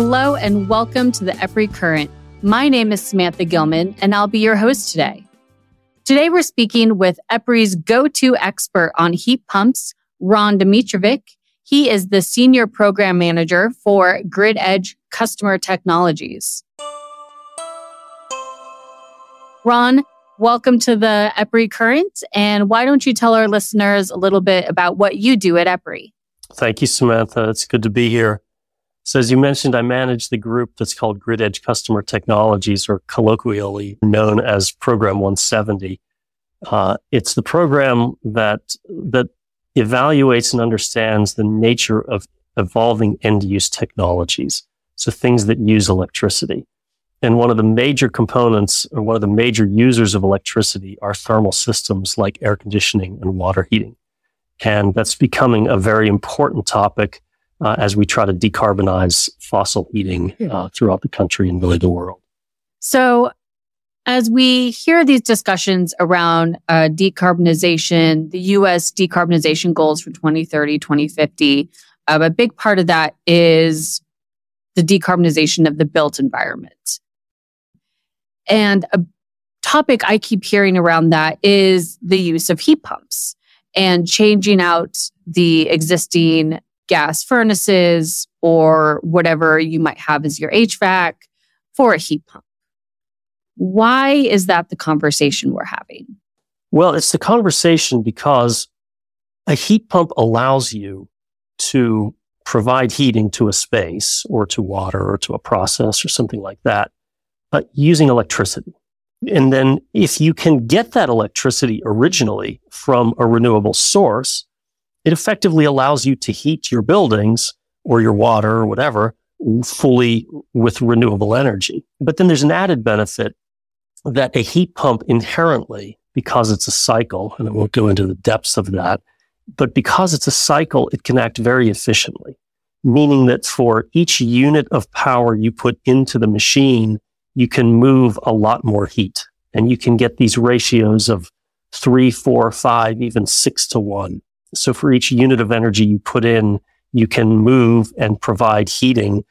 Hello and welcome to the EPRI Current. My name is Samantha Gilman and I'll be your host today. Today we're speaking with EPRI's go-to expert on heat pumps, Ron Dimitrovic. He is the Senior Program Manager for Grid Edge Customer Technologies. Ron, welcome to the EPRI Current. And why don't you tell our listeners a little bit about what you do at EPRI? Thank you, Samantha. It's good to be here. So as you mentioned, I manage the group that's called Grid Edge Customer Technologies, or colloquially known as Program 170. Uh, it's the program that that evaluates and understands the nature of evolving end use technologies. So things that use electricity. And one of the major components or one of the major users of electricity are thermal systems like air conditioning and water heating. And that's becoming a very important topic uh, as we try to decarbonize fossil heating uh, throughout the country and really the world. So, as we hear these discussions around uh, decarbonization, the US decarbonization goals for 2030, 2050, uh, a big part of that is the decarbonization of the built environment. And a topic I keep hearing around that is the use of heat pumps and changing out the existing gas furnaces or whatever you might have as your HVAC for a heat pump. Why is that the conversation we're having? Well, it's the conversation because a heat pump allows you to provide heating to a space or to water or to a process or something like that, but using electricity. And then if you can get that electricity originally from a renewable source, it effectively allows you to heat your buildings or your water or whatever fully with renewable energy. But then there's an added benefit that a heat pump inherently, because it's a cycle, and I won't go into the depths of that, but because it's a cycle, it can act very efficiently, meaning that for each unit of power you put into the machine, you can move a lot more heat and you can get these ratios of three, four, five, even six to one. So for each unit of energy you put in, you can move and provide heating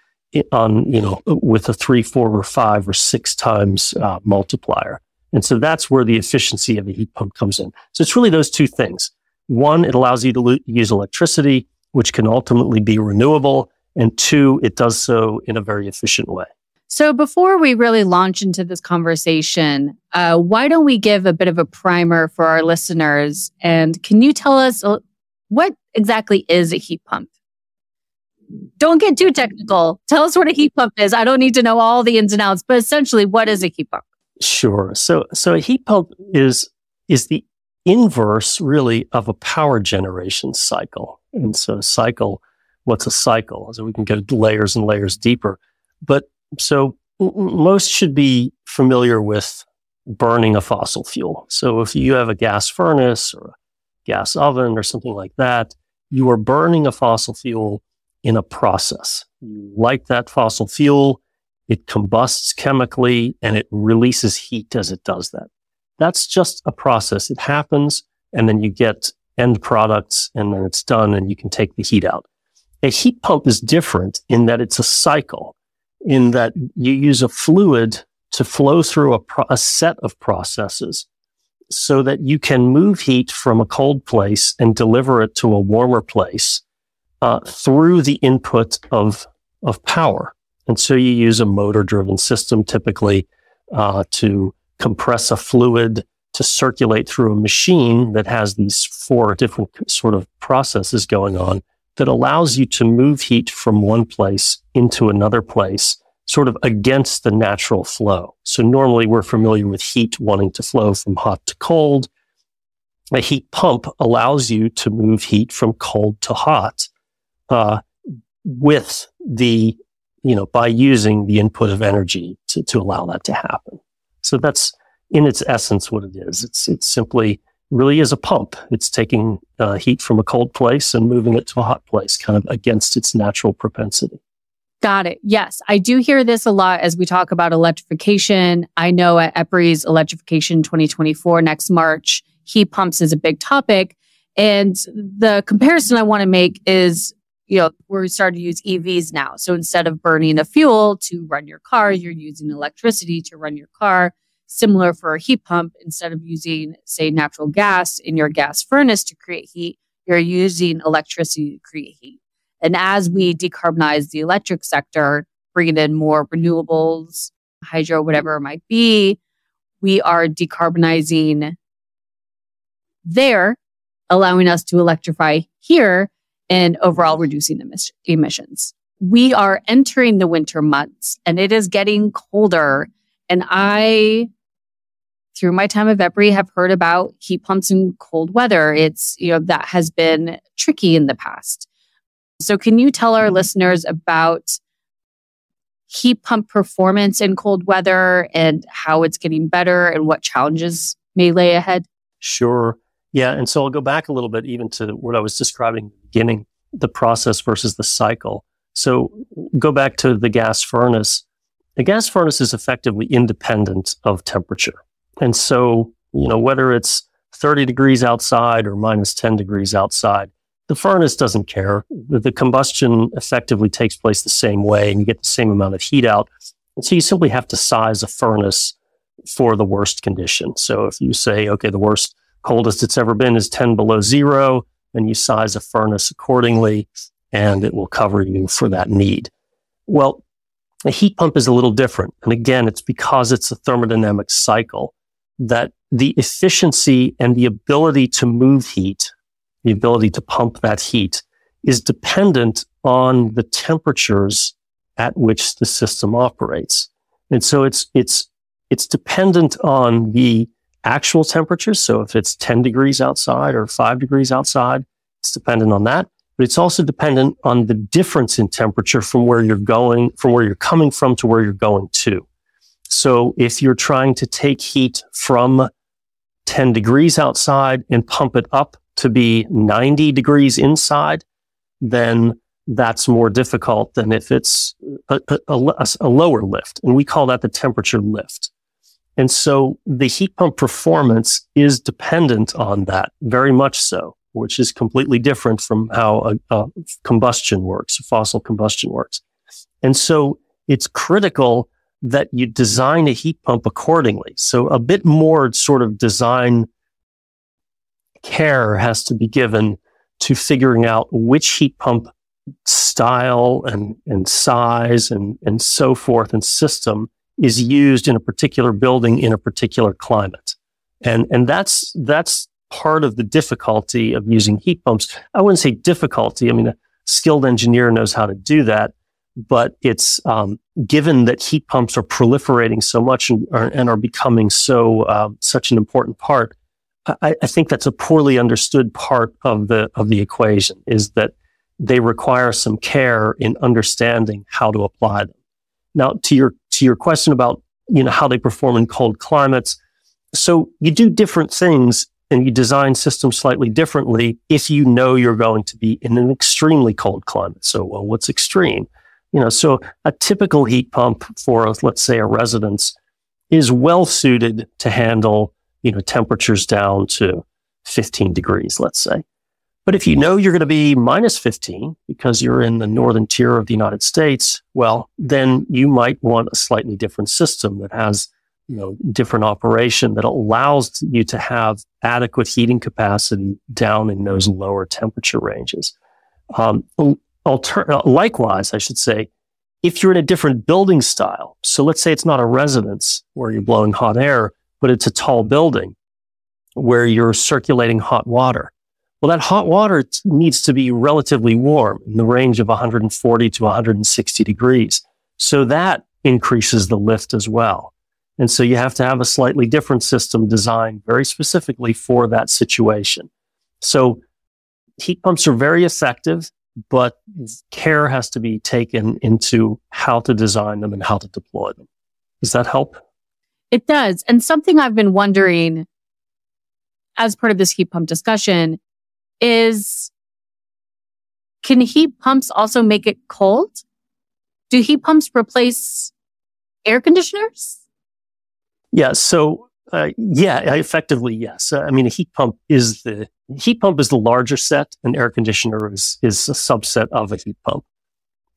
on, you know, with a three, four, or five or six times uh, multiplier. And so that's where the efficiency of a heat pump comes in. So it's really those two things. One, it allows you to lo- use electricity, which can ultimately be renewable. And two, it does so in a very efficient way. So before we really launch into this conversation, uh, why don't we give a bit of a primer for our listeners? And can you tell us what exactly is a heat pump? Don't get too technical. Tell us what a heat pump is. I don't need to know all the ins and outs, but essentially, what is a heat pump? Sure. So, so a heat pump is is the inverse, really, of a power generation cycle. And so, cycle. What's a cycle? So we can go layers and layers deeper. But so most should be familiar with burning a fossil fuel. So if you have a gas furnace or gas oven or something like that, you are burning a fossil fuel in a process. You light that fossil fuel, it combusts chemically and it releases heat as it does that. That's just a process. It happens and then you get end products and then it's done and you can take the heat out. A heat pump is different in that it's a cycle in that you use a fluid to flow through a, pro- a set of processes so that you can move heat from a cold place and deliver it to a warmer place uh, through the input of of power. And so you use a motor driven system typically uh, to compress a fluid to circulate through a machine that has these four different sort of processes going on that allows you to move heat from one place into another place sort of against the natural flow. So normally we're familiar with heat wanting to flow from hot to cold. A heat pump allows you to move heat from cold to hot uh, with the, you know, by using the input of energy to, to allow that to happen. So that's in its essence what it is. It's, it's simply really is a pump. It's taking uh, heat from a cold place and moving it to a hot place, kind of against its natural propensity. Got it. Yes, I do hear this a lot as we talk about electrification. I know at EPRI's Electrification 2024 next March, heat pumps is a big topic. And the comparison I want to make is you know, we're starting to use EVs now. So instead of burning a fuel to run your car, you're using electricity to run your car. Similar for a heat pump, instead of using, say, natural gas in your gas furnace to create heat, you're using electricity to create heat. And as we decarbonize the electric sector, bringing in more renewables, hydro, whatever it might be, we are decarbonizing there, allowing us to electrify here and overall reducing emis- emissions. We are entering the winter months and it is getting colder. And I, through my time of EPRI, have heard about heat pumps in cold weather. It's, you know, that has been tricky in the past. So can you tell our mm-hmm. listeners about heat pump performance in cold weather and how it's getting better and what challenges may lay ahead? Sure. Yeah. And so I'll go back a little bit even to what I was describing in the beginning, the process versus the cycle. So go back to the gas furnace. The gas furnace is effectively independent of temperature. And so, you know, whether it's 30 degrees outside or minus 10 degrees outside, the furnace doesn't care. The, the combustion effectively takes place the same way and you get the same amount of heat out. And so you simply have to size a furnace for the worst condition. So if you say, okay, the worst coldest it's ever been is 10 below zero, and you size a furnace accordingly, and it will cover you for that need. Well, a heat pump is a little different. And again, it's because it's a thermodynamic cycle that the efficiency and the ability to move heat, the ability to pump that heat is dependent on the temperatures at which the system operates. And so it's, it's, it's dependent on the actual temperatures. So if it's 10 degrees outside or five degrees outside, it's dependent on that. But it's also dependent on the difference in temperature from where you're going, from where you're coming from to where you're going to. So if you're trying to take heat from 10 degrees outside and pump it up to be 90 degrees inside, then that's more difficult than if it's a, a, a, lower lift. And we call that the temperature lift. And so the heat pump performance is dependent on that, very much so, which is completely different from how a, a combustion works, fossil combustion works. And so it's critical that you design a heat pump accordingly. So a bit more sort of design care has to be given to figuring out which heat pump style and, and size and, and so forth and system is used in a particular building in a particular climate. And, and that's, that's part of the difficulty of using heat pumps. I wouldn't say difficulty. I mean, a skilled engineer knows how to do that, but it's, um, given that heat pumps are proliferating so much and are, and are becoming so, uh, such an important part. I, I think that's a poorly understood part of the, of the equation is that they require some care in understanding how to apply them. Now, to your to your question about you know how they perform in cold climates, so you do different things and you design systems slightly differently if you know you're going to be in an extremely cold climate. So, well, what's extreme? You know, so a typical heat pump for, let's say, a residence is well suited to handle, you know, temperatures down to 15 degrees, let's say. But if you know you're going to be minus 15 because you're in the northern tier of the United States, well, then you might want a slightly different system that has, you know, different operation that allows you to have adequate heating capacity down in those lower temperature ranges. Um, alter- uh, likewise, I should say, if you're in a different building style, so let's say it's not a residence where you're blowing hot air, but it's a tall building where you're circulating hot water well, that hot water needs to be relatively warm in the range of 140 to 160 degrees. So that increases the lift as well. And so you have to have a slightly different system designed very specifically for that situation. So heat pumps are very effective, but care has to be taken into how to design them and how to deploy them. Does that help? It does. And something I've been wondering as part of this heat pump discussion is can heat pumps also make it cold? Do heat pumps replace air conditioners? Yeah. So Uh, yeah, effectively, yes. Uh, I mean, a heat pump is the heat pump is the larger set, and air conditioner is is a subset of a heat pump.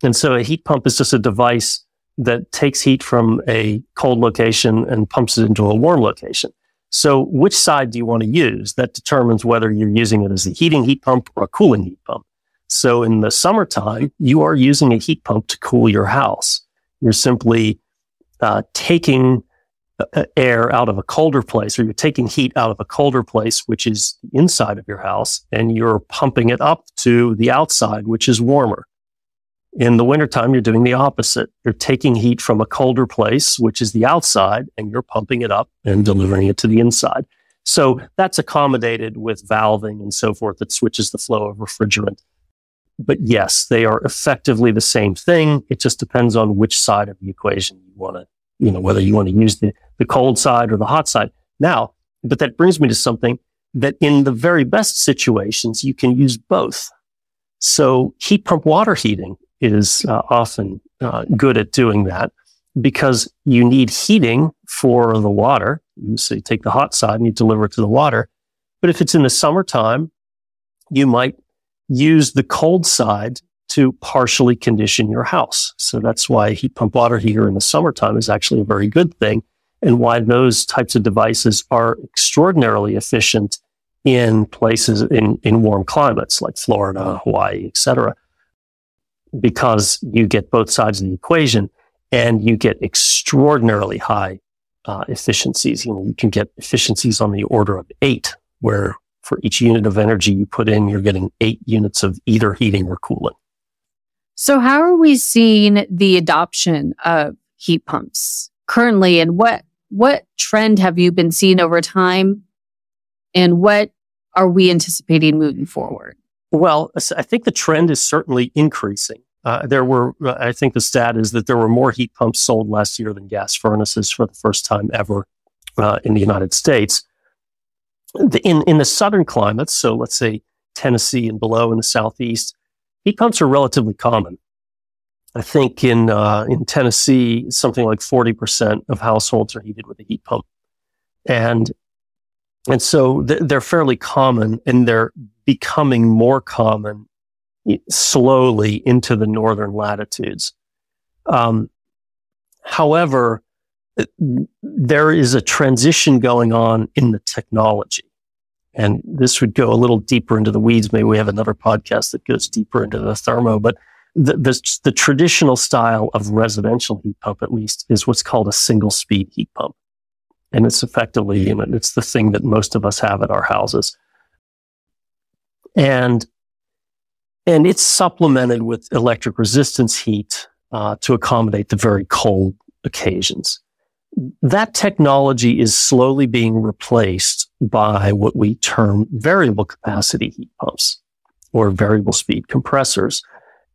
And so, a heat pump is just a device that takes heat from a cold location and pumps it into a warm location. So, which side do you want to use? That determines whether you're using it as a heating heat pump or a cooling heat pump. So, in the summertime, you are using a heat pump to cool your house. You're simply uh, taking uh, air out of a colder place, or you're taking heat out of a colder place, which is inside of your house, and you're pumping it up to the outside, which is warmer. In the wintertime, you're doing the opposite. You're taking heat from a colder place, which is the outside, and you're pumping it up and delivering it to the inside. So that's accommodated with valving and so forth that switches the flow of refrigerant. But yes, they are effectively the same thing. It just depends on which side of the equation you want to, you know, whether you want to use the, the cold side or the hot side. Now, but that brings me to something that in the very best situations, you can use both. So heat pump water heating is uh, often uh, good at doing that because you need heating for the water. So you take the hot side and you deliver it to the water. But if it's in the summertime, you might use the cold side to partially condition your house. So that's why heat pump water heater in the summertime is actually a very good thing and why those types of devices are extraordinarily efficient in places in, in warm climates like Florida, Hawaii, etc because you get both sides of the equation and you get extraordinarily high uh, efficiencies. You know, you can get efficiencies on the order of eight, where for each unit of energy you put in, you're getting eight units of either heating or cooling. So, how are we seeing the adoption of heat pumps currently, and what what trend have you been seeing over time, and what are we anticipating moving forward? Well, I think the trend is certainly increasing. Uh, there were, uh, I think the stat is that there were more heat pumps sold last year than gas furnaces for the first time ever uh, in the United States. In, in the southern climates, so let's say Tennessee and below in the southeast, heat pumps are relatively common. I think in, uh, in Tennessee, something like 40% of households are heated with a heat pump. And and so they're fairly common and they're becoming more common slowly into the northern latitudes. Um, however, there is a transition going on in the technology. And this would go a little deeper into the weeds. Maybe we have another podcast that goes deeper into the thermo, but the, the, the traditional style of residential heat pump, at least, is what's called a single speed heat pump. And it's effectively, you know, it's the thing that most of us have at our houses. And and it's supplemented with electric resistance heat uh, to accommodate the very cold occasions. That technology is slowly being replaced by what we term variable capacity heat pumps or variable speed compressors.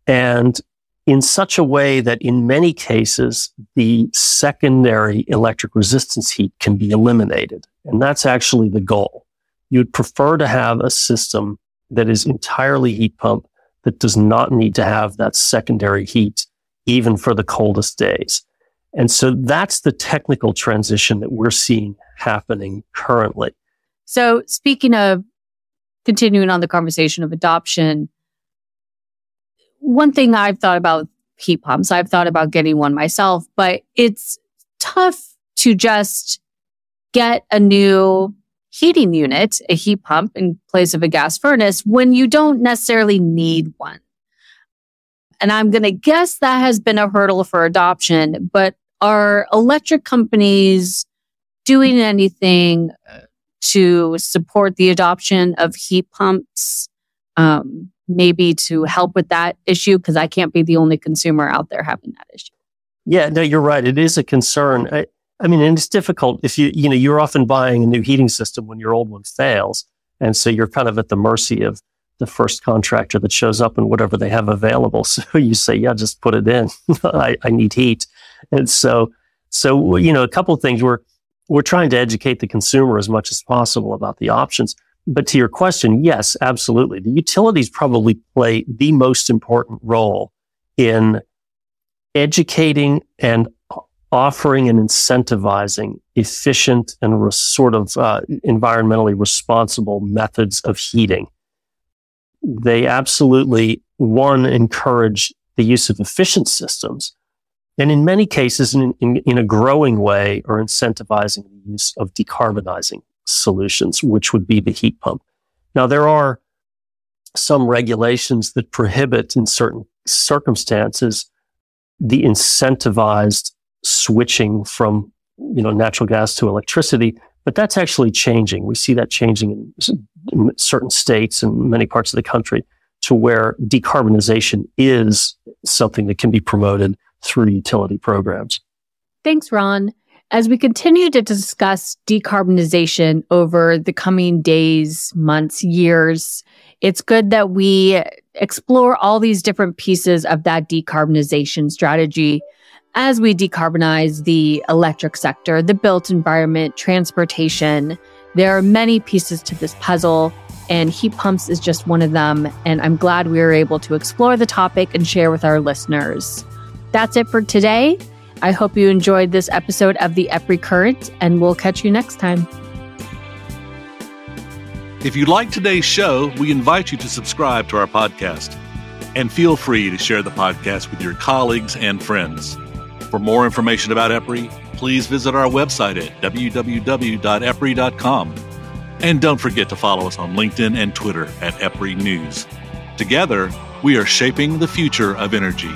And in such a way that in many cases, the secondary electric resistance heat can be eliminated. And that's actually the goal. You'd prefer to have a system that is entirely heat pump that does not need to have that secondary heat, even for the coldest days. And so that's the technical transition that we're seeing happening currently. So speaking of continuing on the conversation of adoption, one thing I've thought about heat pumps, I've thought about getting one myself, but it's tough to just get a new heating unit, a heat pump in place of a gas furnace when you don't necessarily need one. And I'm going to guess that has been a hurdle for adoption, but are electric companies doing anything to support the adoption of heat pumps? Um, maybe to help with that issue because I can't be the only consumer out there having that issue. Yeah, no, you're right. It is a concern. I, I mean, and it's difficult if you, you know, you're often buying a new heating system when your old one fails. And so you're kind of at the mercy of the first contractor that shows up and whatever they have available. So you say, yeah, just put it in. I, I need heat. And so, so, you know, a couple of things we're, we're trying to educate the consumer as much as possible about the options. But to your question, yes, absolutely. The utilities probably play the most important role in educating and offering and incentivizing efficient and re- sort of uh, environmentally responsible methods of heating. They absolutely, one, encourage the use of efficient systems. And in many cases, in, in, in a growing way, are incentivizing the use of decarbonizing solutions, which would be the heat pump. Now, there are some regulations that prohibit in certain circumstances the incentivized switching from you know natural gas to electricity but that's actually changing. We see that changing in, in certain states and many parts of the country to where decarbonization is something that can be promoted through utility programs. Thanks ron. As we continue to discuss decarbonization over the coming days months years it's good that we explore all these different pieces of that decarbonization strategy as we decarbonize the electric sector, the built environment, transportation. There are many pieces to this puzzle, and heat pumps is just one of them. And I'm glad we were able to explore the topic and share with our listeners. That's it for today. I hope you enjoyed this episode of the EPRI Current, and we'll catch you next time. If you like today's show, we invite you to subscribe to our podcast. And feel free to share the podcast with your colleagues and friends. For more information about EPRI, please visit our website at www.epri.com. And don't forget to follow us on LinkedIn and Twitter at EPRI News. Together, we are shaping the future of energy.